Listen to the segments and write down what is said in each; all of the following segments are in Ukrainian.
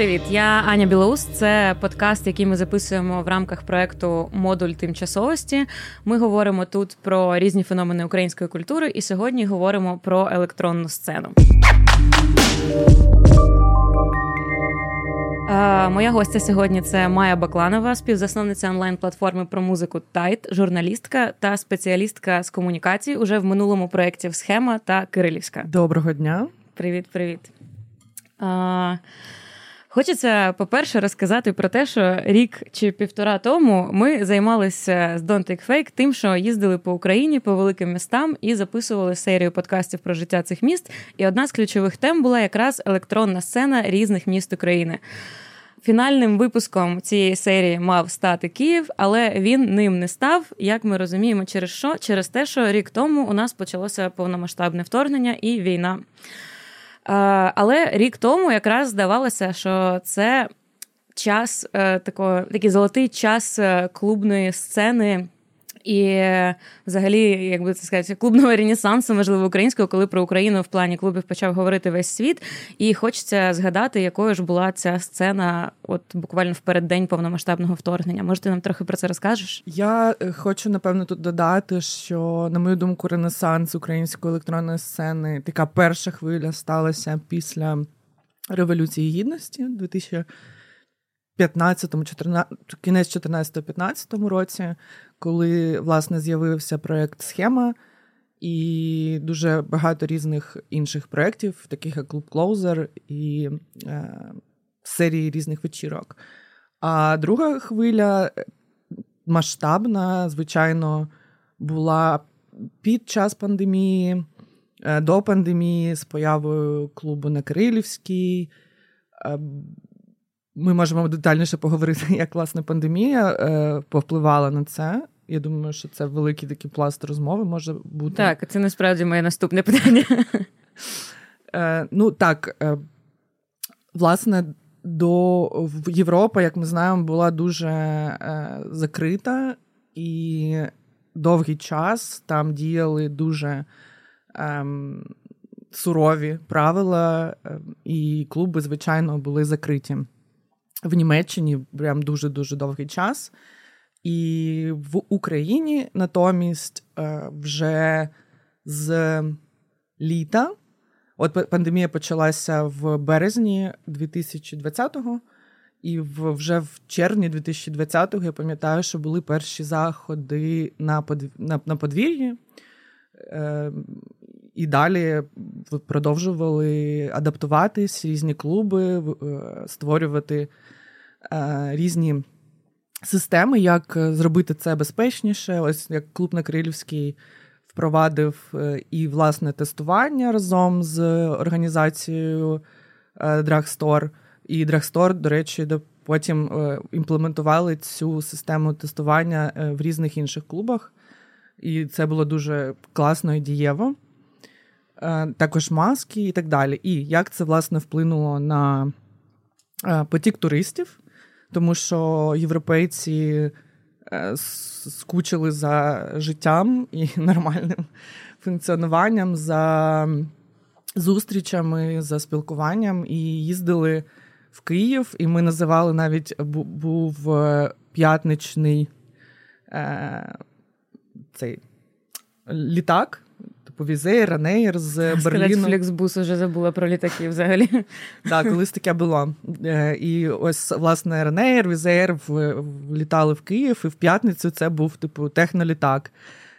привіт! Я Аня Білоус. Це подкаст, який ми записуємо в рамках проекту Модуль тимчасовості. Ми говоримо тут про різні феномени української культури, і сьогодні говоримо про електронну сцену. Моя гостя сьогодні це Майя Бакланова, співзасновниця онлайн-платформи про музику Тайт, журналістка та спеціалістка з комунікації уже в минулому проєкті Схема та Кирилівська. Доброго дня. Привіт, привіт. А, Хочеться, по-перше, розказати про те, що рік чи півтора тому ми займалися з Don't Take Fake тим, що їздили по Україні по великим містам і записували серію подкастів про життя цих міст. І одна з ключових тем була якраз електронна сцена різних міст України. Фінальним випуском цієї серії мав стати Київ, але він ним не став. Як ми розуміємо, через що? Через те, що рік тому у нас почалося повномасштабне вторгнення і війна. Але рік тому якраз здавалося, що це час е, такий золотий час е, клубної сцени. І взагалі, як би це сказати, клубного ренесансу, можливо, українського, коли про Україну в плані клубів почав говорити весь світ. І хочеться згадати, якою ж була ця сцена, от буквально в переддень повномасштабного вторгнення. Може, ти нам трохи про це розкажеш? Я е, хочу напевно тут додати, що на мою думку, ренесанс української електронної сцени така перша хвиля сталася після революції гідності 2000 15-му, 14, кінець 14-15 році, коли власне з'явився проєкт Схема і дуже багато різних інших проєктів, таких як Клуб Клоузер і е, серії різних вечірок. А друга хвиля е, масштабна, звичайно, була під час пандемії, е, до пандемії з появою клубу на Кирилівській. Ми можемо детальніше поговорити, як власне пандемія е, повпливала на це. Я думаю, що це великий такий пласт розмови може бути. Так, це насправді моє наступне питання. Е, Ну так, е, власне, до Європа, як ми знаємо, була дуже е, закрита, і довгий час там діяли дуже. Е, Сурові правила, ем, і клуби, звичайно, були закриті в Німеччині прям дуже-дуже довгий час. І в Україні натомість е, вже з літа, от пандемія почалася в березні 2020-го, і вже в червні 2020-го я пам'ятаю, що були перші заходи на на, подвір'ї. Е, і далі продовжували адаптуватись різні клуби, е, створювати е, різні системи, як зробити це безпечніше. Ось як клуб на Крилівській впровадив е, і власне тестування разом з організацією Dragstore. І Dragstore, до речі, потім імплементували цю систему тестування в різних інших клубах. І це було дуже класно і дієво. Е, також маски і так далі. І як це власне вплинуло на е, потік туристів, тому що європейці е, скучили за життям і нормальним функціонуванням, за зустрічами, за спілкуванням. І їздили в Київ, і ми називали навіть був п'ятничний цей літак типу Wizz Air, Ryanair з Берліну. FlixBus уже забула про літаки взагалі. Так, колись таке було. Е, і ось, власне, Ryanair, Wizz Air влітали в Київ, і в п'ятницю це був, типу, технолітак.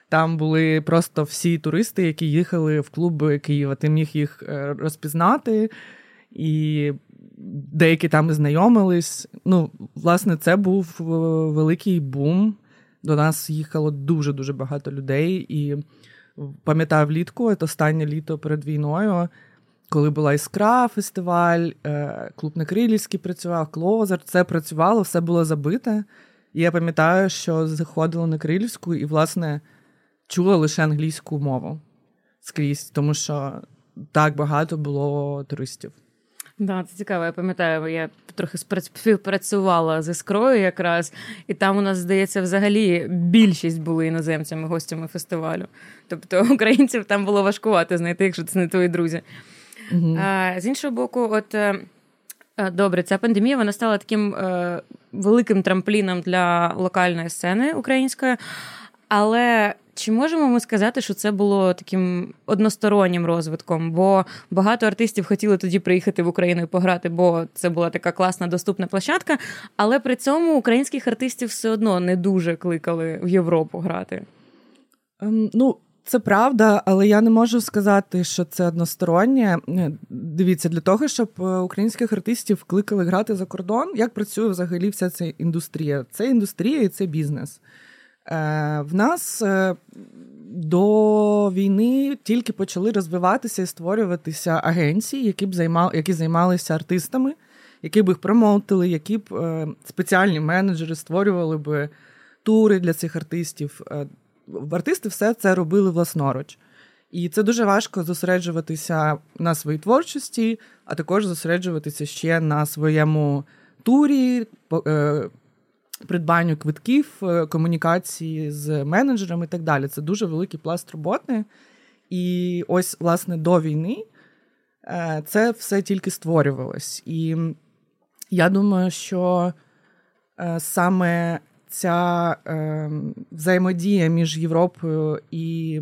Там були просто всі туристи, які їхали в клуби Києва. Ти міг їх е, розпізнати, і деякі там і знайомились. Ну, власне, це був е, великий бум. До нас їхало дуже-дуже багато людей. і пам'ятаю влітку, це останнє літо перед війною, коли була іскра, фестиваль, е, клуб на Крилівський працював, клозер, це працювало, все було забите. І я пам'ятаю, що заходила на Крилівську і, власне, чула лише англійську мову скрізь, тому що так багато було туристів. Да, це цікаво. Я пам'ятаю, я трохи співпрацювала з іскрою якраз, і там у нас, здається, взагалі більшість були іноземцями, гостями фестивалю. Тобто українців там було важкувати знайти, якщо це не твої друзі. Угу. А, З іншого боку, от. Е, Е, добре, ця пандемія вона стала таким е, великим трампліном для локальної сцени української. Але чи можемо ми сказати, що це було таким одностороннім розвитком? Бо багато артистів хотіли тоді приїхати в Україну і пограти, бо це була така класна доступна площадка. Але при цьому українських артистів все одно не дуже кликали в Європу грати. Ем, ну, це правда, але я не можу сказати, що це одностороннє. Е, дивіться, для того, щоб е, українських артистів кликали грати за кордон, як працює взагалі вся ця індустрія? Це індустрія і це бізнес. Е, в нас до війни тільки почали розвиватися і створюватися агенції, які б займали, які займалися артистами, які б їх промоутили, які б спеціальні менеджери створювали б тури для цих артистів артисти все це робили власноруч. І це дуже важко зосереджуватися на своїй творчості, а також зосереджуватися ще на своєму турі, е, придбанню квитків, е, комунікації з менеджерами і так далі. Це дуже великий пласт роботи. І ось, власне, до війни е, це все тільки створювалось. І я думаю, що саме ця е, взаємодія між Європою і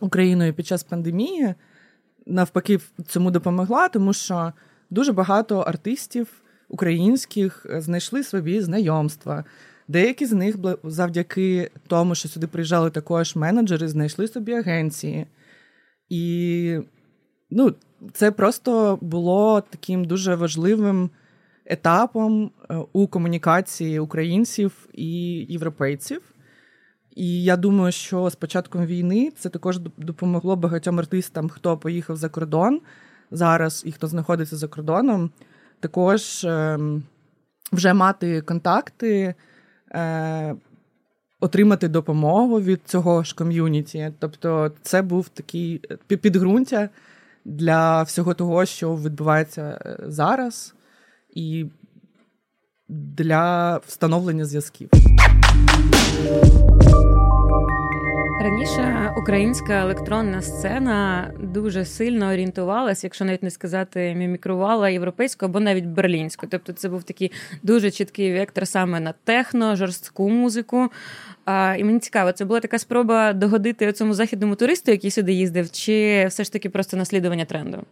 Україною під час пандемії навпаки цьому допомогла, тому що дуже багато артистів українських знайшли собі знайомства. Деякі з них завдяки тому, що сюди приїжджали також менеджери, знайшли собі агенції. І ну, це просто було таким дуже важливим етапом е, у комунікації українців і європейців. І я думаю, що з початком війни це також допомогло багатьом артистам, хто поїхав за кордон зараз і хто знаходиться за кордоном, також ем, вже мати контакти, е, отримати допомогу від цього ж ком'юніті. Тобто, це був такий е, підґрунтя для всього того, що відбувається зараз і для встановлення зв'язків. Раніше українська електронна сцена дуже сильно орієнтувалася, якщо навіть не сказати, мімікрувала європейську або навіть берлінську. Тобто, це був такий дуже чіткий вектор саме на техно, жорстку музику. А, І мені цікаво, це була така спроба догодити цьому західному туристу, який сюди їздив, чи все ж таки просто наслідування тренду?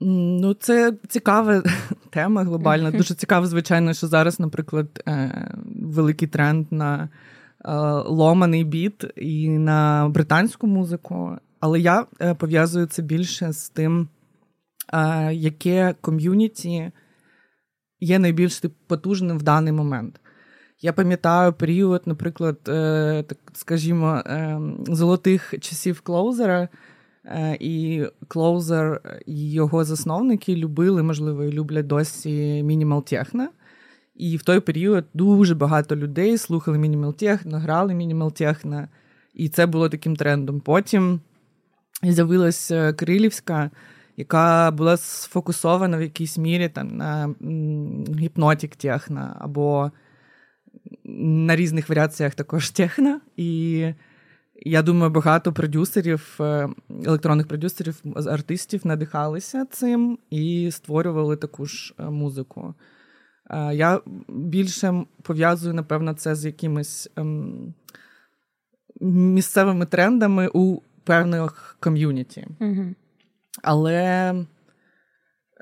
Ну, це цікава тема глобальна. Дуже цікаво, звичайно, що зараз, наприклад, е, великий тренд на ломаний біт і на британську музику. Але я е, пов'язую це більше з тим, яке ком'юніті є найбільш потужним в даний момент. Я пам'ятаю період, наприклад, так скажімо, золотих часів клоузера. Е, і Клоузер і його засновники любили, можливо, і люблять досі мінімал техно. І в той період дуже багато людей слухали мінімал техно, грали мінімал техно, і це було таким трендом. Потім з'явилася Кирилівська, яка була сфокусована в якійсь мірі там, на гіпнотік техно або на різних варіаціях також техно. І я думаю, багато продюсерів, е, електронних продюсерів, артистів надихалися цим і створювали таку ж е, музику. Е, я більше пов'язую, напевно, це з якимись ем, місцевими трендами у певних ком'юніті. mm Але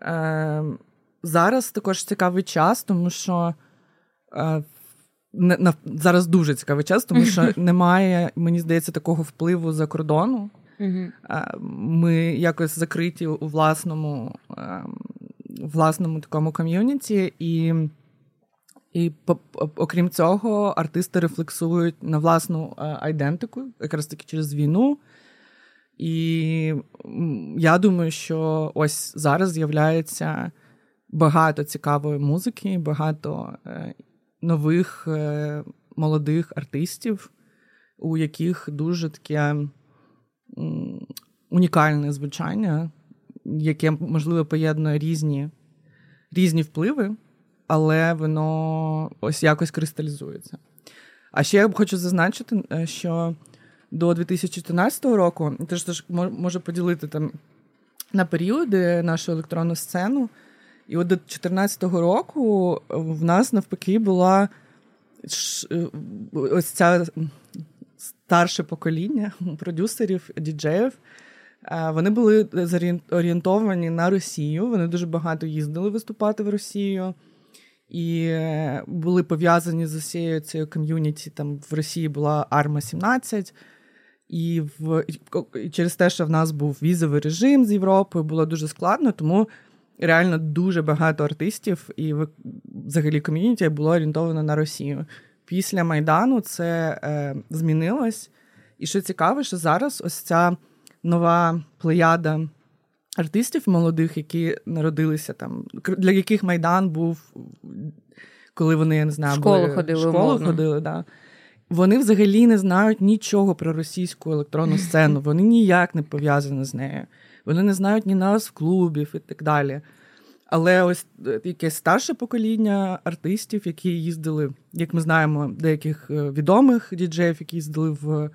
е, зараз також цікавий час, тому що е, не, на, зараз дуже цікавий час, тому що немає, мені здається, такого впливу за кордону. Ми якось закриті у власному власному такому ком'юніті, і і окрім цього, артисти рефлексують на власну айдентику, якраз таки через війну. І я думаю, що ось зараз з'являється багато цікавої музики, багато е, нових е, молодих артистів, у яких дуже таке унікальне звучання, яке, можливо, поєднує різні, різні впливи, але воно ось якось кристалізується. А ще я хочу зазначити, е, що до 2014 року теж теж може поділити там на періоди нашу електронну сцену. І от до 2014 року в нас навпаки була е, ось ця старше покоління продюсерів, діджеїв. Вони були зорієнтовані на Росію. Вони дуже багато їздили виступати в Росію і е, були пов'язані з усією цією ком'юніті. Там в Росії була Арма 17 і в і через те, що в нас був візовий режим з Європою, було дуже складно, тому реально дуже багато артистів і взагалі ком'юніті було орієнтовано на Росію. Після Майдану це е, змінилось. І що цікаво, що зараз ось ця нова плеяда артистів молодих, які народилися там, для яких Майдан був, коли вони я не знаю, школу були, ходили. школу ходили, да. Вони взагалі не знають нічого про російську електронну сцену. Вони ніяк не пов'язані з нею. Вони не знають ні назв клубів і так далі. Але ось е, якесь старше покоління артистів, які їздили, як ми знаємо, деяких е, відомих діджеїв, які їздили в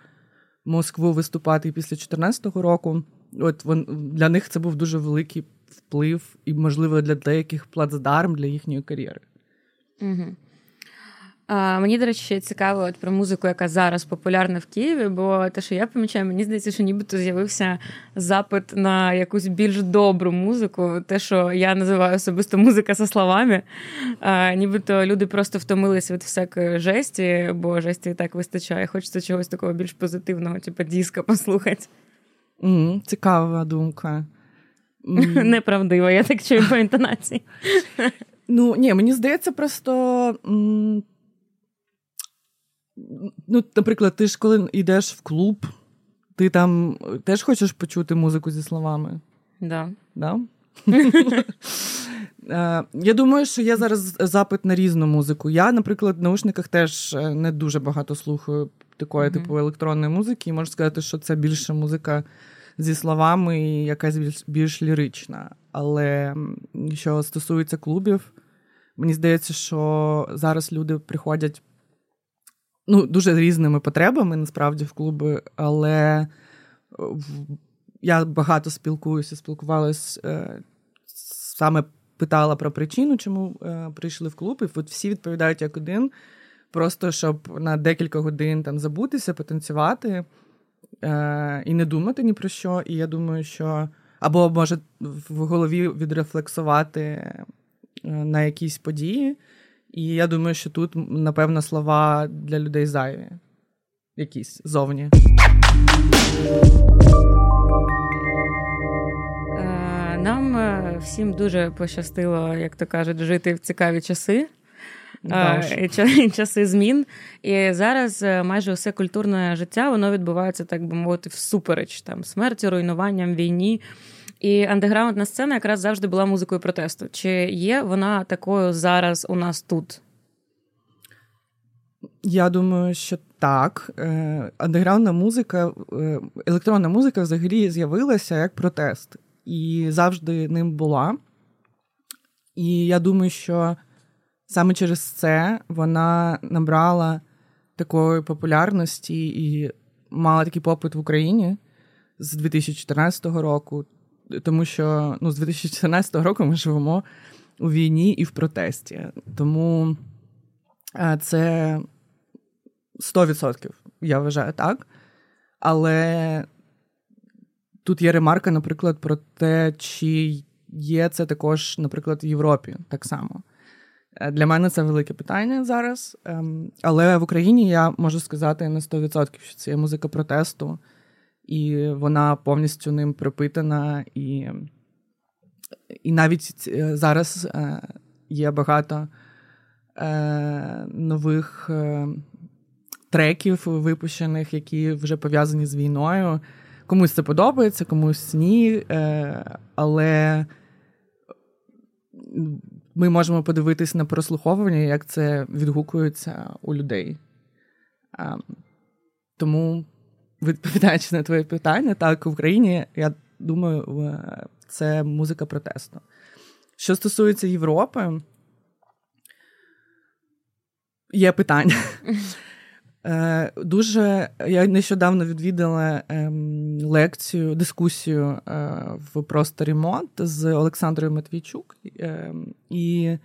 Москву виступати після 2014 року. От вон, для них це був дуже великий вплив і, можливо, для деяких плацдарм для їхньої кар'єри. Угу. А, Мені, до речі, цікаво от про музику, яка зараз популярна в Києві, бо те, що я помічаю, мені здається, що нібито з'явився запит на якусь більш добру музику, те, що я називаю особисто музика за словами. А, Нібито люди просто втомилися від всякої жесті, бо жесті і так вистачає. Хочеться чогось такого більш позитивного, типу диска послухати. Mm, цікава думка. Mm. Неправдива, я так чую по інтонації. Ну, ні, мені здається, просто ну, наприклад, ти ж коли йдеш в клуб, ти там теж хочеш почути музику зі словами? Да. Да? Е, я думаю, що є зараз запит на різну музику. Я, наприклад, в наушниках теж е, не дуже багато слухаю такої, mm-hmm. типу, електронної музики, і можу сказати, що це більше музика зі словами і якась більш, більш лірична. Але що стосується клубів, мені здається, що зараз люди приходять ну, дуже різними потребами насправді в клуби, але я багато спілкуюся, спілкувалася е, саме питала про причину, чому е, прийшли в клуб, і от всі відповідають як один. Просто щоб на декілька годин там забутися, потанцювати е, і не думати ні про що. І я думаю, що або може в голові відрефлексувати е, на якісь події. І я думаю, що тут, напевно, слова для людей зайві. Якісь зовні. Е, нам е, всім дуже пощастило, як то кажуть, жити в цікаві часи. Е, і часи змін. І зараз майже все культурне життя воно відбувається, так би мовити, всупереч там смерті, руйнуванням, війні. І андеграундна сцена якраз завжди була музикою протесту. Чи є вона такою зараз у нас тут? Я думаю, що так. Е, андеграундна музика, е, електронна музика взагалі з'явилася як протест. І завжди ним була. І я думаю, що саме через це вона набрала такої популярності і мала такий попит в Україні з 2014 року тому що ну, з 2014 року ми живемо у війні і в протесті. Тому е, це 100%, я вважаю так. Але тут є ремарка, наприклад, про те, чи є це також, наприклад, в Європі так само. Е, для мене це велике питання зараз. Ем, але в Україні я можу сказати на 100%, що це є музика протесту і вона повністю ним пропитана. І і навіть е, зараз е, є багато е, нових треків випущених, які вже пов'язані з війною. Комусь це подобається, комусь ні. Але ми можемо подивитись на прослуховування, як це відгукується у людей. Тому відповідаючи на твоє питання, так в Україні, я думаю, це музика протесту. Що стосується Європи, є питання. Е, дуже я нещодавно відвідала ем, лекцію, дискусію е, в просторі МОД з Олександрою Матвійчук, е, і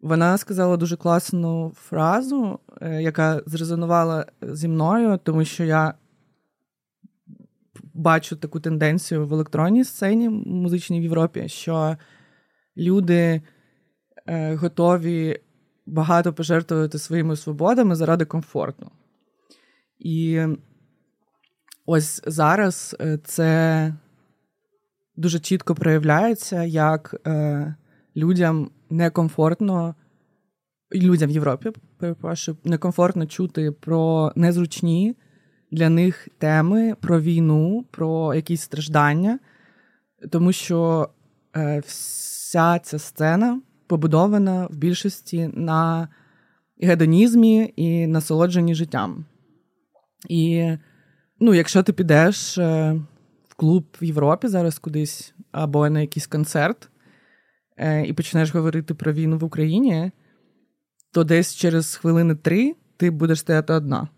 вона сказала дуже класну фразу, яка зрезонувала зі мною, тому що я бачу таку тенденцію в електронній сцені музичній в Європі, що люди готові багато пожертвувати своїми свободами заради комфорту. І ось зараз е, це дуже чітко проявляється, як е, людям некомфортно, людям в Європі, перепрошую, некомфортно чути про незручні для них теми, про війну, про якісь страждання, тому що е, вся ця сцена побудована в більшості на гедонізмі і насолодженні життям. І ну, якщо ти підеш е, в клуб в Європі зараз кудись, або на якийсь концерт, е, і почнеш говорити про війну в Україні, то десь через хвилини три ти будеш стояти одна.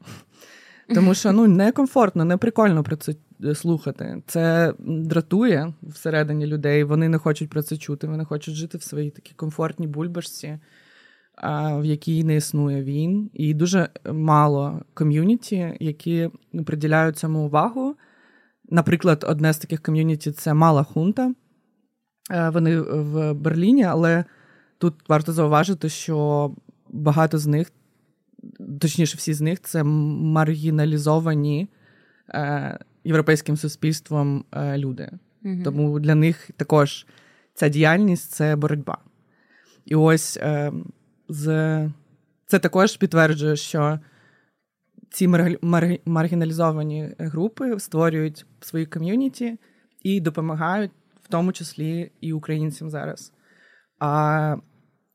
Тому що ну, некомфортно, не прикольно про це е, слухати. Це дратує всередині людей. Вони не хочуть про це чути. Вони хочуть жити в своїй такій комфортній бульбашці, в якій не існує він. І дуже мало ком'юніті, які приділяють цьому увагу. Наприклад, одне з таких ком'юніті це Мала Хунта. Е, вони в Берліні, але тут варто зауважити, що багато з них точніше, всі з них це маргіналізовані е, європейським суспільством е, люди. mm Тому для них також ця діяльність це боротьба. І ось е, з, це також підтверджує, що ці мар- мар- маргіналізовані групи створюють свої ком'юніті і допомагають, в тому числі і українцям зараз. А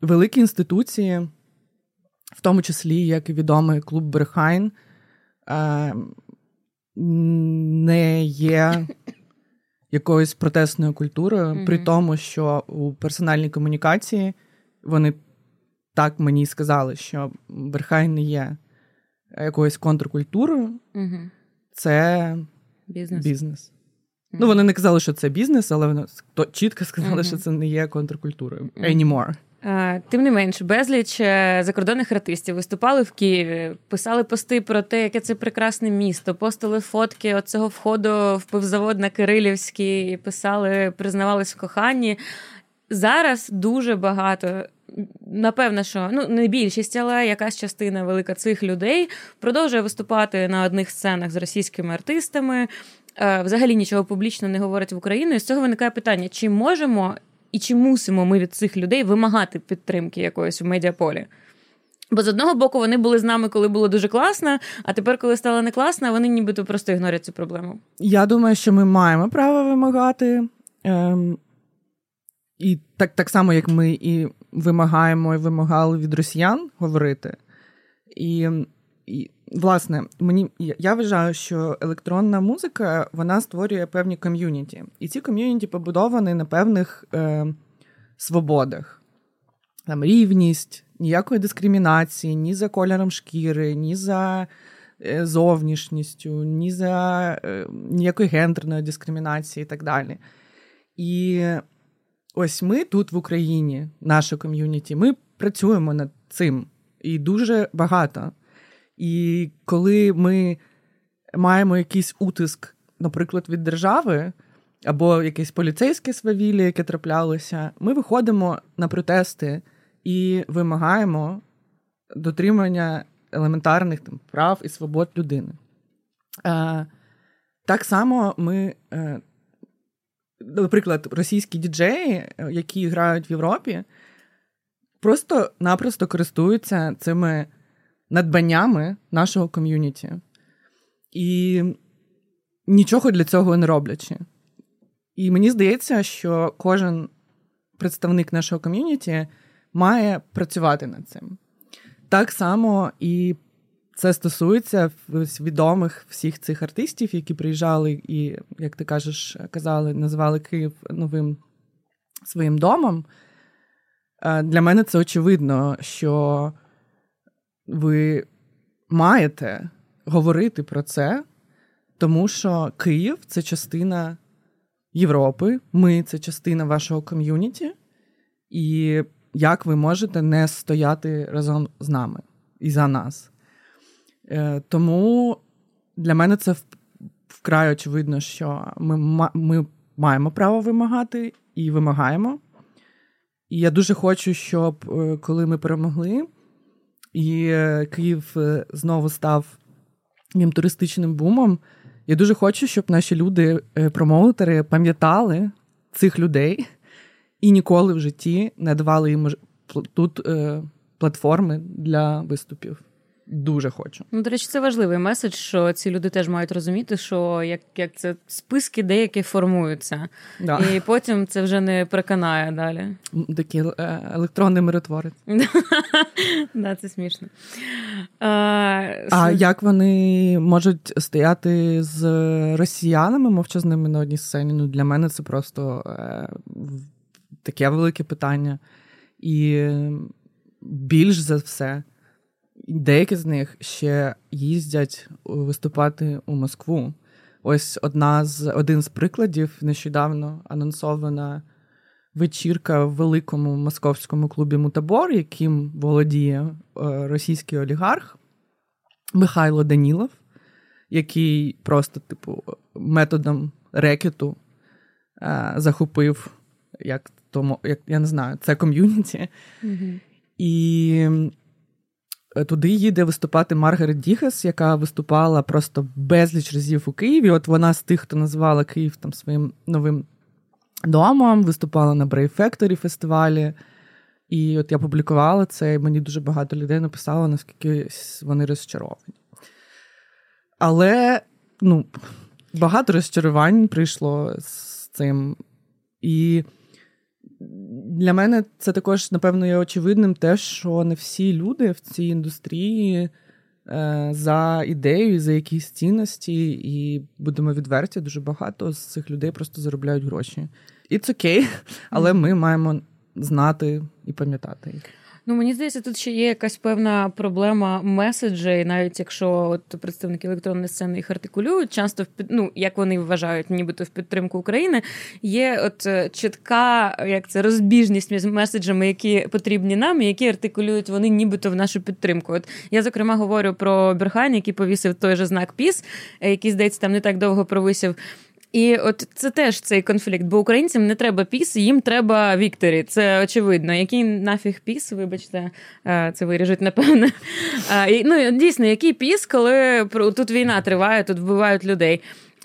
великі інституції в тому числі, як і відомий клуб Berghain, е, не є якоюсь протестною культурою, mm-hmm. при тому, що у персональній комунікації вони так мені сказали, що Berghain не є якоюсь контркультурою, mm-hmm. це бізнес. бізнес. Mm-hmm. Ну, вони не казали, що це бізнес, але вони чітко сказали, що це не є контркультурою anymore. Тим не менш, безліч е, закордонних артистів виступали в Києві, писали пости про те, яке це прекрасне місто, постили фотки оцього входу в пивзавод на Кирилівський, і писали, признавались в коханні. Зараз дуже багато. Напевно, що ну не більшість, але якась частина велика цих людей продовжує виступати на одних сценах з російськими артистами. Е, взагалі нічого публічно не говорить в Україну. І з цього виникає питання: чи можемо і чи мусимо ми від цих людей вимагати підтримки якоїсь в медіаполі? Бо з одного боку вони були з нами, коли було дуже класно, а тепер, коли стало не класно, вони нібито просто ігнорять цю проблему. Я думаю, що ми маємо право вимагати. Ем, І так так само, як ми і вимагаємо і вимагали від росіян говорити. І, і власне, мені я вважаю, що електронна музика вона створює певні ком'юніті, і ці ком'юніті побудовані на певних е, свободах, там рівність, ніякої дискримінації, ні за кольором шкіри, ні за е, зовнішністю, ні за е, ніякої гендерної дискримінації і так далі. І ось ми тут в Україні, наше ком'юніті, ми працюємо над цим і дуже багато. І коли ми маємо якийсь утиск, наприклад, від держави або якесь поліцейське свавілля, яке траплялося, ми виходимо на протести і вимагаємо дотримання елементарних там, прав і свобод людини. Е, Так само ми, е, наприклад, російські діджеї, які грають в Європі, просто-напросто користуються цими надбаннями нашого ком'юніті. І нічого для цього не роблячи. І мені здається, що кожен представник нашого ком'юніті має працювати над цим. Так само і це стосується відомих всіх цих артистів, які приїжджали і, як ти кажеш, казали, називали Київ новим своїм домом. Е, для мене це очевидно, що ви маєте говорити про це Тому що Київ це частина Європи, ми це частина вашого ком'юніті, і як ви можете не стояти разом з нами і за нас. Е, тому для мене це вкрай очевидно, що ми, ми маємо право вимагати і вимагаємо. І я дуже хочу, щоб е, коли ми перемогли, і е, Київ е, знову став їм туристичним бумом. Я дуже хочу, щоб наші люди, промоутери, пам'ятали цих людей і ніколи в житті не давали їм тут платформи для виступів. Дуже хочу. Ну, до речі, це важливий меседж, що ці люди теж мають розуміти, що як як це списки деякі формуються, да. і потім це вже не переконає далі. Такий е, електронний миротворець. Да, Це смішно. А як вони можуть стояти з росіянами мовчазними на одній сцені? Ну, Для мене це просто е, таке велике питання. І більш за все. Деякі з них ще їздять виступати у Москву. Ось одна з один з прикладів нещодавно анонсована вечірка в великому московському клубі Мутабор, яким володіє е, російський олігарх Михайло Данілов, який просто, типу, методом рекету е, захопив, як тому, як я не знаю, це ком'юніті. Mm-hmm. І Е, туди їде виступати Маргарет Діхес, яка виступала просто безліч разів у Києві. От вона з тих, хто назвала Київ там своїм новим домом, виступала на Brave Factory фестивалі. І от я публікувала це, і мені дуже багато людей написало, наскільки вони розчаровані. Але ну, багато розчарувань прийшло з цим. І для мене це також, напевно, є очевидним те, що не всі люди в цій індустрії е, за ідею, за якісь цінності, і будемо відверті, дуже багато з цих людей просто заробляють гроші. І це окей, але ми маємо знати і пам'ятати їх. Ну мені здається, тут ще є якась певна проблема меседжей, навіть якщо от представники електронної сцени їх артикулюють, часто в ну, як вони вважають, нібито в підтримку України, є от е, чітка як це розбіжність між меседжами, які потрібні нам, і які артикулюють вони, нібито в нашу підтримку. От я зокрема говорю про Берхань, який повісив той же знак Піс, е, який здається там не так довго провисів. І от це теж цей конфлікт, бо українцям не треба піс, їм треба Вікторі. Це очевидно. Який нафіг піс, вибачте, е, це виріжуть, напевне. Ну, Дійсно, який піс, коли тут війна триває, тут вбивають людей.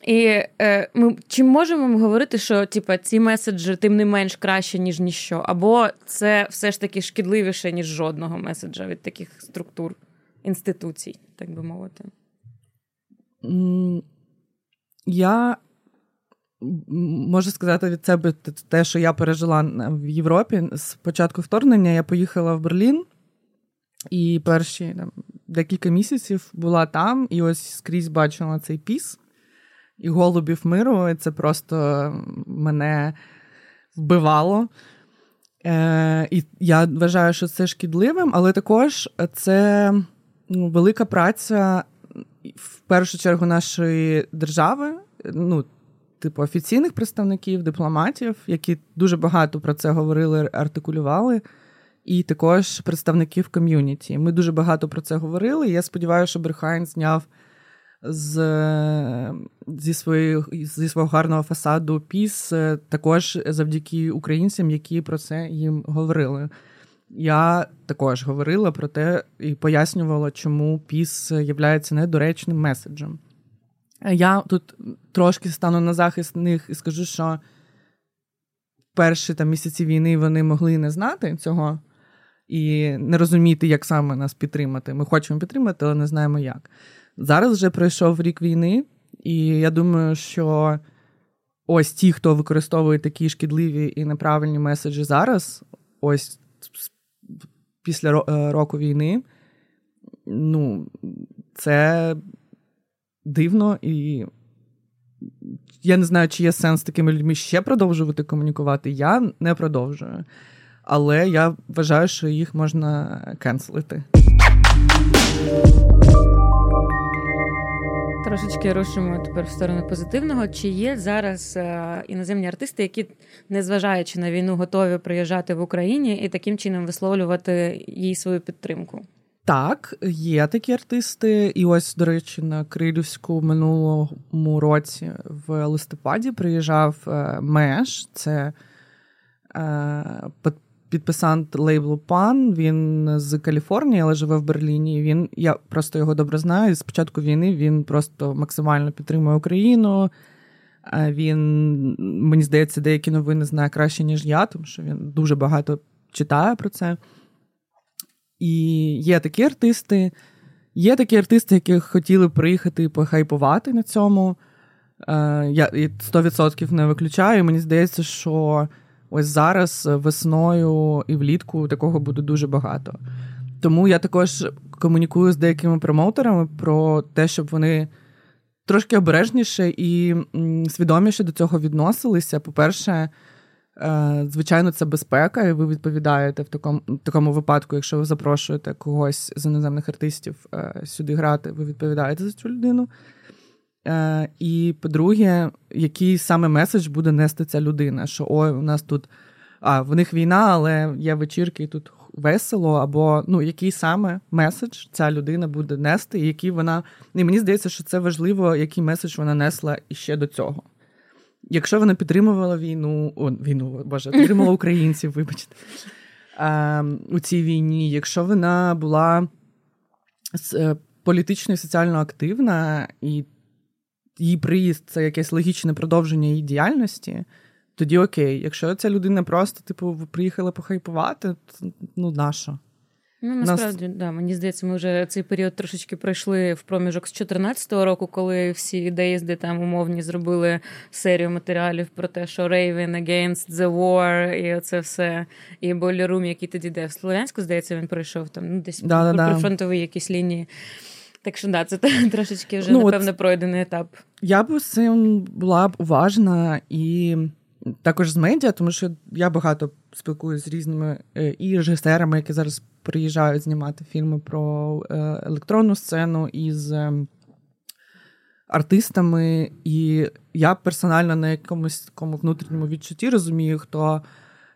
І е, ми чи можемо ми говорити, що типа ці меседжі тим не менш краще, ніж ніщо, або це все ж таки шкідливіше, ніж жодного меседжа від таких структур, інституцій, так би мовити? Я Можу сказати від себе те, що я пережила в Європі. З початку вторгнення я поїхала в Берлін і перші там, декілька місяців була там, і ось скрізь бачила цей піс і голубів миру. І Це просто мене вбивало. Е, І я вважаю, що це шкідливим, але також це ну, велика праця в першу чергу нашої держави. ну, типу офіційних представників, дипломатів, які дуже багато про це говорили, артикулювали, і також представників ком'юніті. Ми дуже багато про це говорили. і Я сподіваюся, що Berghain зняв з, зі свої, зі свого гарного фасаду peace е, також завдяки українцям, які про це їм говорили. Я також говорила про те і пояснювала, чому peace є недоречним меседжем. Я тут трошки стану на захист них і скажу, що перші там місяці війни вони могли не знати цього і не розуміти, як саме нас підтримати. Ми хочемо підтримати, але не знаємо як. Зараз вже пройшов рік війни, і я думаю, що ось ті, хто використовує такі шкідливі і неправильні меседжі зараз, ось після е, року війни, ну, це дивно, і я не знаю, чи є сенс такими людьми ще продовжувати комунікувати. Я не продовжую. Але я вважаю, що їх можна кенселити. Трошечки рушимо тепер в сторону позитивного. Чи є зараз е, іноземні артисти, які, незважаючи на війну, готові приїжджати в Україні і таким чином висловлювати їй свою підтримку? Так, є такі артисти. І ось, до речі, на Крилівську минулому році в листопаді приїжджав е, Меш. Це е, підписант лейблу Пан. Він з Каліфорнії, але живе в Берліні. Він я просто його добре знаю. З початку війни він просто максимально підтримує Україну. Він, мені здається, деякі новини знає краще, ніж я, тому що він дуже багато читає про це. І є такі артисти, є такі артисти, які хотіли приїхати похайпувати на цьому. Я 100% не виключаю. Мені здається, що ось зараз весною і влітку такого буде дуже багато. Тому я також комунікую з деякими промоутерами про те, щоб вони трошки обережніше і свідоміше до цього відносилися. По-перше, е, звичайно, це безпека, і ви відповідаєте в такому в такому випадку, якщо ви запрошуєте когось з іноземних артистів е, сюди грати, ви відповідаєте за цю людину. Е, і по-друге, який саме меседж буде нести ця людина? Що ой, у нас тут а, в них війна, але є вечірки, і тут весело, або ну, який саме меседж ця людина буде нести, і який вона. І мені здається, що це важливо, який меседж вона несла іще до цього. Якщо вона підтримувала війну, о, війну, боже, підтримувала українців, вибачте, а, у цій війні, якщо вона була е, політично і соціально активна і її приїзд це якесь логічне продовження її діяльності, тоді окей. Якщо ця людина просто, типу, приїхала похайпувати, то ну нащо? Ну, насправді, Нас... да, мені здається, ми вже цей період трошечки пройшли в проміжок з 2014 року, коли всі деїзди там умовні зробили серію матеріалів про те, що Raven against the war, і оце все. І Бойлерум, який тоді де в Слов'янську, здається, він пройшов там ну, десь да, да, фронтові якісь лінії. Так що да, це трошечки вже, ну, напевно, пройдений етап. Я б з цим була б уважна і також з медіа, тому що я багато спілкуюся з різними е, і режисерами, які зараз приїжджають знімати фільми про е, електронну сцену із ем, артистами. І я персонально на якомусь такому внутрішньому відчутті розумію, хто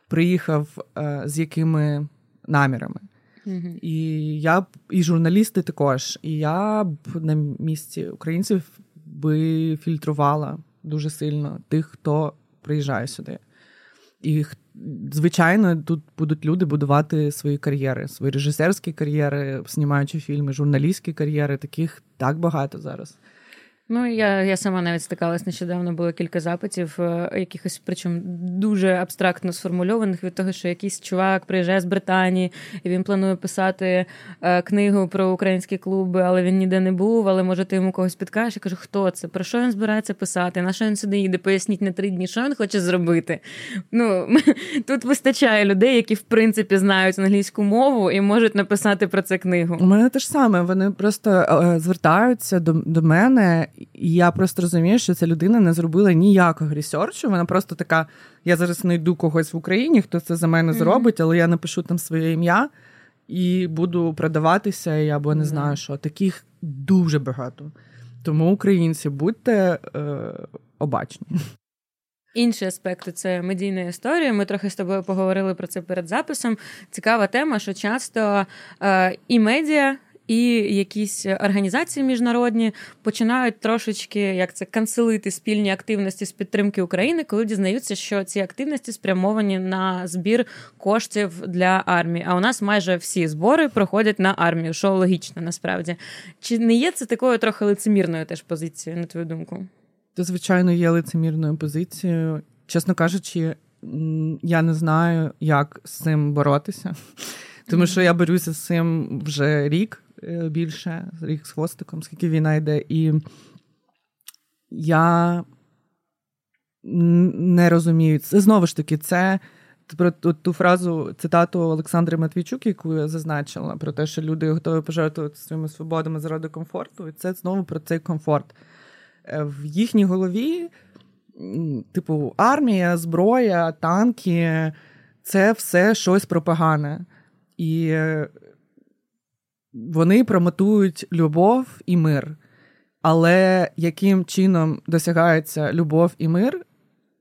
приїхав е, з якими намірами. Mm-hmm. І я і журналісти також. І я б на місці українців би фільтрувала дуже сильно тих, хто приїжджає сюди. І звичайно, тут будуть люди будувати свої кар'єри, свої режисерські кар'єри, знімаючи фільми, журналістські кар'єри. Таких так багато зараз. Ну, я я сама навіть стикалась нещодавно, було кілька запитів, е, якихось, причому дуже абстрактно сформульованих від того, що якийсь чувак приїжджає з Британії і він планує писати е, книгу про українські клуби, але він ніде не був. Але може ти йому когось підкажеш? Я кажу, хто це? Про що він збирається писати? На що він сюди їде? Поясніть на три дні, що він хоче зробити. Ну тут вистачає людей, які в принципі знають англійську мову і можуть написати про це книгу. У мене те ж саме. Вони просто е, звертаються до, до мене. І я просто розумію, що ця людина не зробила ніякого ресерчу. Вона просто така: я зараз знайду когось в Україні, хто це за мене зробить, але я напишу там своє ім'я і буду продаватися, або не знаю що. Таких дуже багато. Тому українці будьте е, обачні. Інші аспекти це медійна історія. Ми трохи з тобою поговорили про це перед записом. Цікава тема, що часто е, і медіа, і якісь організації міжнародні починають трошечки як це канцелити спільні активності з підтримки України, коли дізнаються, що ці активності спрямовані на збір коштів для армії. А у нас майже всі збори проходять на армію, що логічно насправді. Чи не є це такою трохи лицемірною теж позицією, на твою думку? Це, звичайно, є лицемірною позицією. Чесно кажучи, я не знаю, як з цим боротися, тому що я борюся з цим вже рік. Е, більше, рік з хвостиком, скільки війна йде. І я не розумію. Це знову ж таки, це про ту, фразу цитату Олександри Матвійчук, яку я зазначила, про те, що люди готові пожертвувати своїми свободами заради комфорту. І це знову про цей комфорт. Е, в їхній голові, типу, армія, зброя, танки це все щось про погане. І вони промотують любов і мир. Але яким чином досягається любов і мир,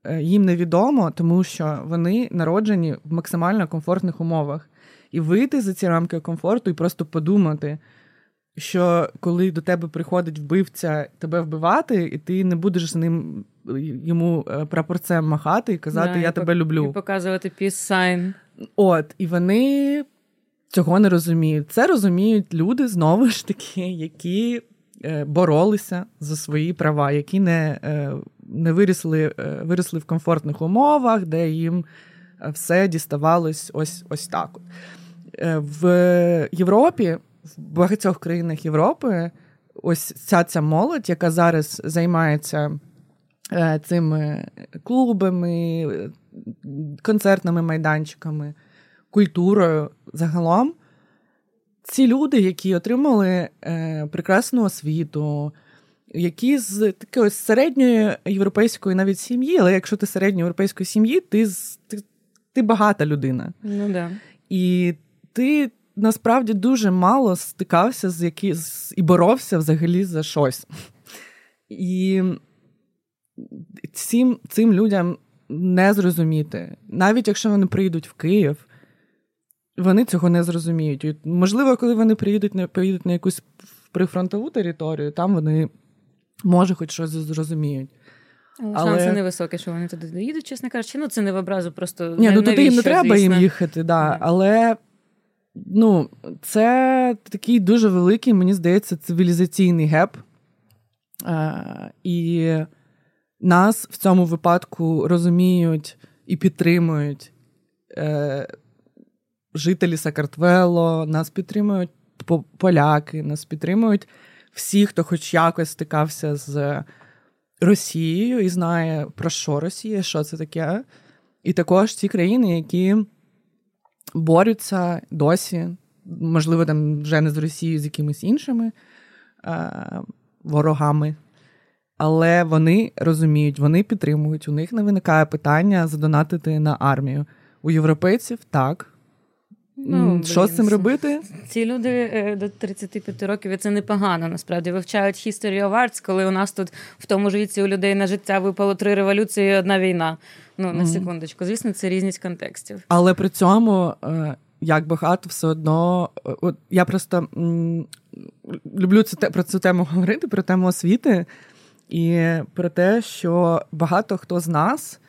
е, їм невідомо, тому що вони народжені в максимально комфортних умовах. І вийти за ці рамки комфорту і просто подумати, що коли до тебе приходить вбивця тебе вбивати, і ти не будеш з ним йому е, прапорцем махати і казати да, Я і тебе люблю. І показувати sign. От, і вони цього не розуміють. Це розуміють люди знову ж таки, які е, боролися за свої права, які не е, не виросли, виросли в комфортних умовах, де їм все діставалось ось ось так. В Європі в багатьох країнах Європи ось ця ця молодь, яка зараз займається е, цими клубами, концертними майданчиками, культурою загалом. Ці люди, які отримали е, прекрасну освіту, які з такої середньої європейської навіть сім'ї, але якщо ти середньоєвропейської сім'ї, ти ти, ти багата людина. Ну, да. І ти насправді дуже мало стикався з які і боровся взагалі за щось. І цим, цим людям не зрозуміти, навіть якщо вони приїдуть в Київ. Вони цього не зрозуміють. І, можливо, коли вони приїдуть на приїдуть на якусь прифронтову територію, там вони може хоч щось зрозуміють. Але, Але шанси невисокі, що вони туди доїдуть, чесно кажучи. Ну, це не в образу, просто Ні, ну туди їм не треба звісно. їм їхати, да. але ну, це такий дуже великий, мені здається, цивілізаційний геп. А, І нас в цьому випадку розуміють і підтримують е, жителі Сакартвело, нас підтримують поляки, нас підтримують всі, хто хоч якось стикався з Росією і знає, про що Росія, що це таке. І також ті країни, які борються досі, можливо, там вже не з Росією, з якимись іншими е, ворогами. Але вони розуміють, вони підтримують, у них не виникає питання задонатити на армію. У європейців так. Ну, Що блін, з цим робити? Ці люди е, до 35 років і це непогано. Насправді вивчають History of Arts, коли у нас тут в тому ж віці у людей на життя випало три революції і одна війна. Ну на секундочку. Звісно, це різність контекстів. Але при цьому. Е, як багато все одно, е, от я просто м, люблю цю про цю тему говорити, про тему освіти, і про те, що багато хто з нас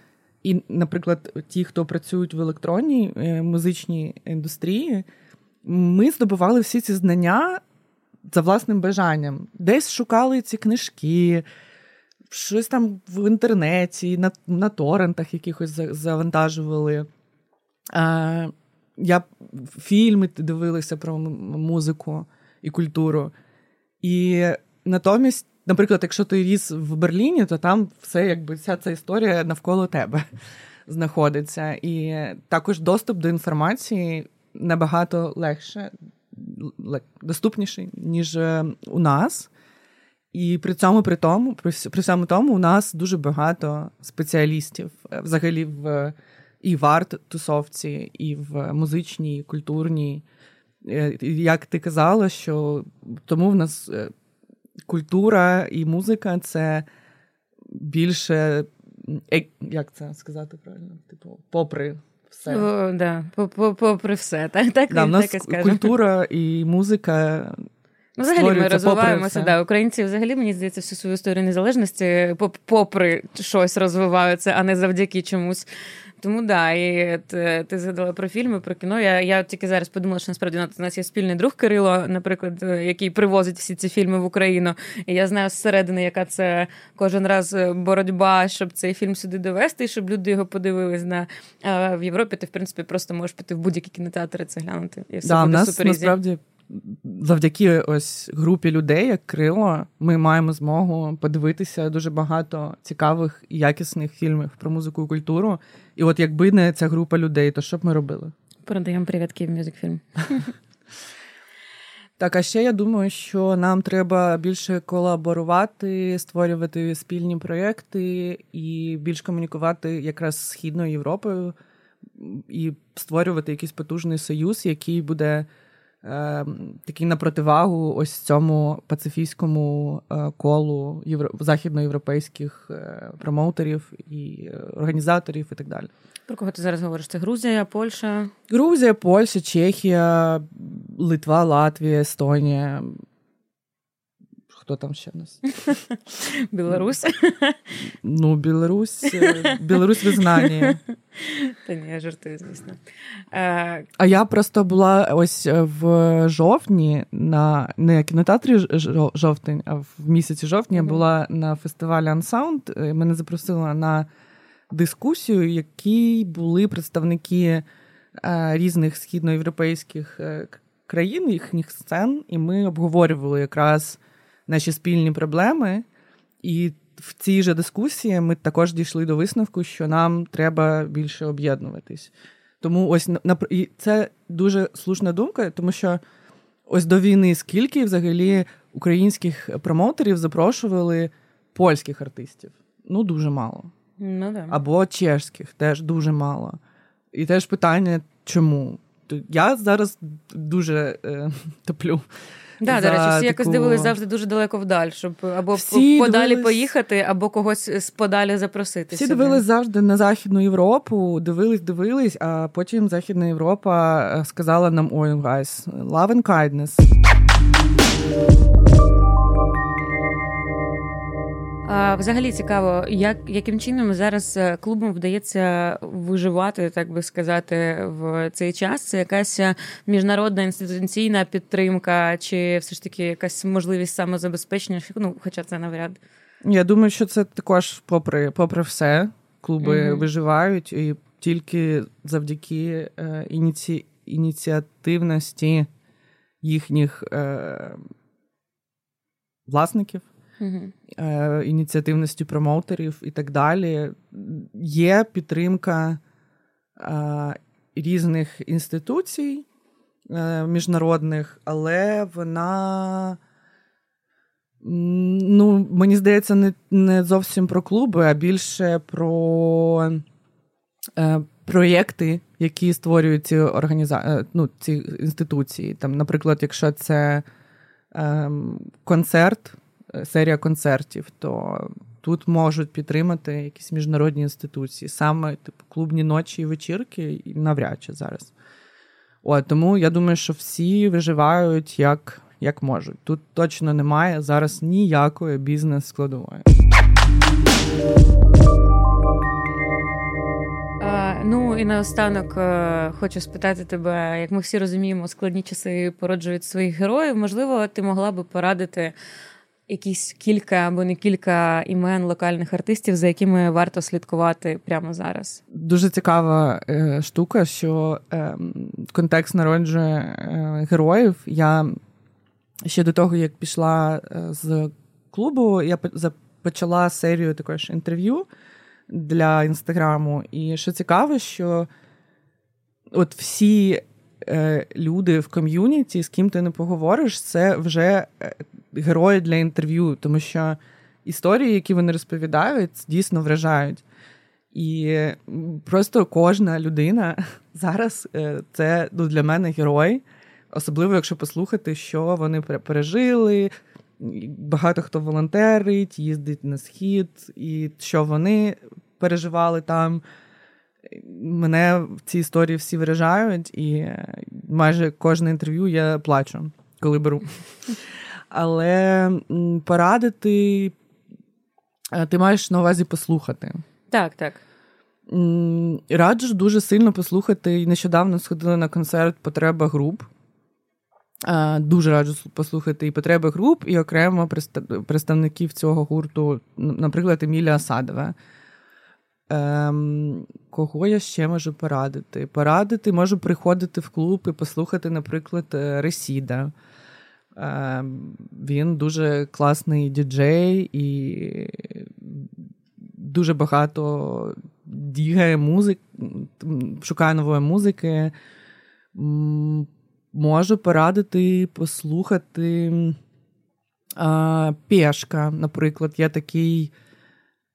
і, наприклад, ті, хто працюють в електронній е, музичній індустрії, ми здобували всі ці знання за власним бажанням. Десь шукали ці книжки, щось там в інтернеті, на на торрентах якихось завантажували. А, Я фільми дивилася про музику і культуру. І натомість наприклад, якщо ти ріс в Берліні, то там все якби вся ця історія навколо тебе знаходиться. І також доступ до інформації набагато легше, доступніший, ніж е, у нас. І при цьому, при тому, при, всьому тому, у нас дуже багато спеціалістів е, взагалі в і в арт-тусовці, і в музичній, культурній. Е, як ти казала, що тому в нас культура і музика це більше, як це сказати правильно? Типу, попри все. О, да, Попри все. Так, так, да, в нас так культура і музика. Ну, взагалі ми розвиваємося. Да. Українці взагалі, мені здається, всю свою історію незалежності попри щось розвиваються, а не завдяки чомусь. Тому да, і ти, ти згадала про фільми, про кіно. Я я тільки зараз подумала, що насправді у нас є спільний друг Кирило, наприклад, який привозить всі ці фільми в Україну. І я знаю зсередини, яка це кожен раз боротьба, щоб цей фільм сюди довести, і щоб люди його подивились на а в Європі. Ти в принципі просто можеш піти в будь-які кінотеатри це глянути. І все да, буде нас насправді завдяки ось групі людей, як крило, ми маємо змогу подивитися дуже багато цікавих і якісних фільмів про музику і культуру. І от якби не ця група людей, то що б ми робили? Передаємо привіт Київ Мюзикфільм. Так, а ще я думаю, що нам треба більше колаборувати, створювати спільні проєкти і більш комунікувати якраз з Східною Європою і створювати якийсь потужний союз, який буде е, такий на противагу ось цьому пацифійському е, колу євро, західноєвропейських е, промоутерів і організаторів і так далі. Про кого ти зараз говориш? Це Грузія, Польща? Грузія, Польща, Чехія, Литва, Латвія, Естонія. Хто там ще в нас? Білорусь. Ну, Білорусь, Білорусь визнання. Та ні, я жартую, звісно. Е... А я просто була ось в жовтні на не кінотеатрі жовтень, а в місяці жовтня mm-hmm. була на фестивалі Unsound. Мене запросили на дискусію, які були представники е, різних східноєвропейських е, країн, їхніх сцен, і ми обговорювали якраз наші спільні проблеми. І в цій же дискусії ми також дійшли до висновку, що нам треба більше об'єднуватись. Тому ось і це дуже слушна думка, тому що ось до війни скільки взагалі українських промоутерів запрошували польських артистів? Ну, дуже мало. Ну, да. Або чешських теж дуже мало. І теж питання, чому? Я зараз дуже е, топлю. Да, до речі, всі таку... якось дивились завжди дуже далеко вдаль, щоб або всі подалі дивились... поїхати, або когось з подалі запросити. Всі сюди. дивились завжди на Західну Європу, дивились, дивились, а потім Західна Європа е, сказала нам: ой, guys, love and kindness. А, Взагалі цікаво, як яким чином зараз е, клубам вдається виживати, так би сказати, в цей час. Це якась міжнародна інституційна підтримка, чи все ж таки якась можливість самозабезпечення? Ну, хоча це навряд. Я думаю, що це також, попри попри все, клуби угу. виживають, і тільки завдяки е, ініці... ініціативності їхніх е, власників е, ініціативності промоутерів і так далі. Є підтримка е, різних інституцій е, міжнародних, але вона. Ну, мені здається, не не зовсім про клуби, а більше про е, проєкти, які створюють ці організа... Ну, ці інституції. Там, Наприклад, якщо це е, концерт, серія концертів, то тут можуть підтримати якісь міжнародні інституції, саме типу клубні ночі і вечірки, навряд чи зараз. От, Тому я думаю, що всі виживають як як можуть. Тут точно немає зараз ніякої бізнес-складової. Ну і наостанок е, хочу спитати тебе, як ми всі розуміємо, складні часи породжують своїх героїв. Можливо, ти могла би порадити якісь кілька або не кілька імен локальних артистів, за якими варто слідкувати прямо зараз. Дуже цікава е, штука, що е, контекст народжує е, героїв. Я ще до того, як пішла е, з клубу, я почала серію також інтерв'ю для інстаграму. І що цікаво, що от всі. Е, люди в ком'юніті, з ким ти не поговориш, це вже е, герої для інтерв'ю, тому що історії, які вони розповідають, дійсно вражають. І просто кожна людина зараз е, це ну, для мене герой, особливо, якщо послухати, що вони пережили. Багато хто волонтерить, їздить на схід, і що вони переживали там. Мене ці історії всі вражають, і майже кожне інтерв'ю я плачу, коли беру. Але порадити е, ти маєш на увазі послухати. Так, так. Раджу дуже сильно послухати. Нещодавно сходили на концерт Потреба груп. Е, дуже раджу послухати і потреби груп, і окремо представників цього гурту, наприклад, Емілія Асадова. Ем, Кого я ще можу порадити? Порадити, можу приходити в клуб і послухати, наприклад, е, Ресіда. Ем, Він дуже класний діджей і дуже багато дігає музик, шукає нової музики. Можу порадити послухати а, Пешка, наприклад, є такий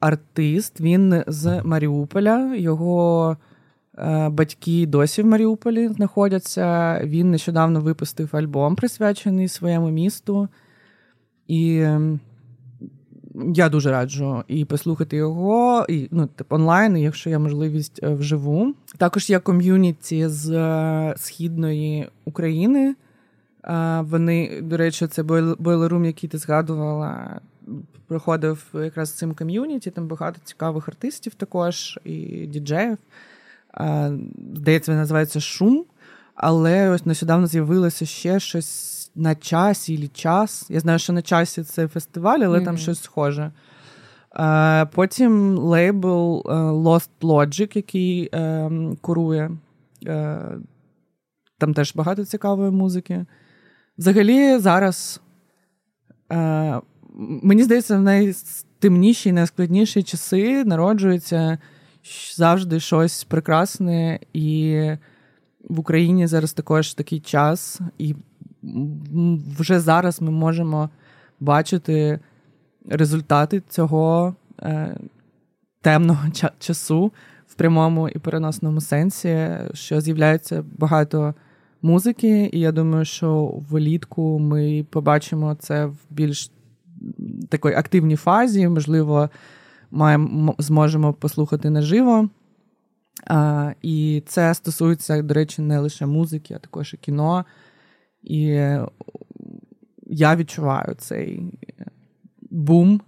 артист, він з Маріуполя. Його Батьки досі в Маріуполі знаходяться. Він нещодавно випустив альбом, присвячений своєму місту. І я дуже раджу і послухати його, і ну, тип, онлайн, якщо є можливість е, вживу. Також є ком'юніті з е, східної України. Вони, до речі, це бойлерум, який ти згадувала, проходив якраз цим ком'юніті. Там багато цікавих артистів також і діджеїв. Здається, він називається Шум. Але ось нещодавно з'явилося ще щось на часі і час. Я знаю, що на часі це фестиваль, але mm-hmm. там щось схоже. Потім лейбл е, Lost Logic, який е, курує. Е, Там теж багато цікавої музики. Взагалі, зараз мені здається, в найтемніші і найскладніші часи народжується завжди щось прекрасне, і в Україні зараз також такий час, і вже зараз ми можемо бачити результати цього е, темного часу в прямому і переносному сенсі, що з'являється багато музики, і я думаю, що влітку ми побачимо це в більш такій активній фазі, можливо, маємо, зможемо послухати наживо. А, І це стосується, до речі, не лише музики, а також і кіно. І я відчуваю цей бум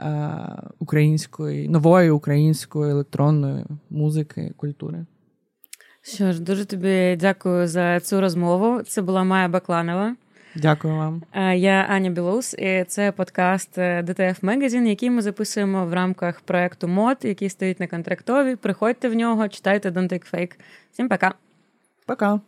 е, української, нової української електронної музики культури. Що ж, дуже тобі дякую за цю розмову. Це була Майя Бакланова. Дякую вам. Е, я Аня Білоус, і це подкаст DTF Magazine, який ми записуємо в рамках проекту МОД, який стоїть на контрактові. Приходьте в нього, читайте Don't Take Fake. Всім пока. Пока.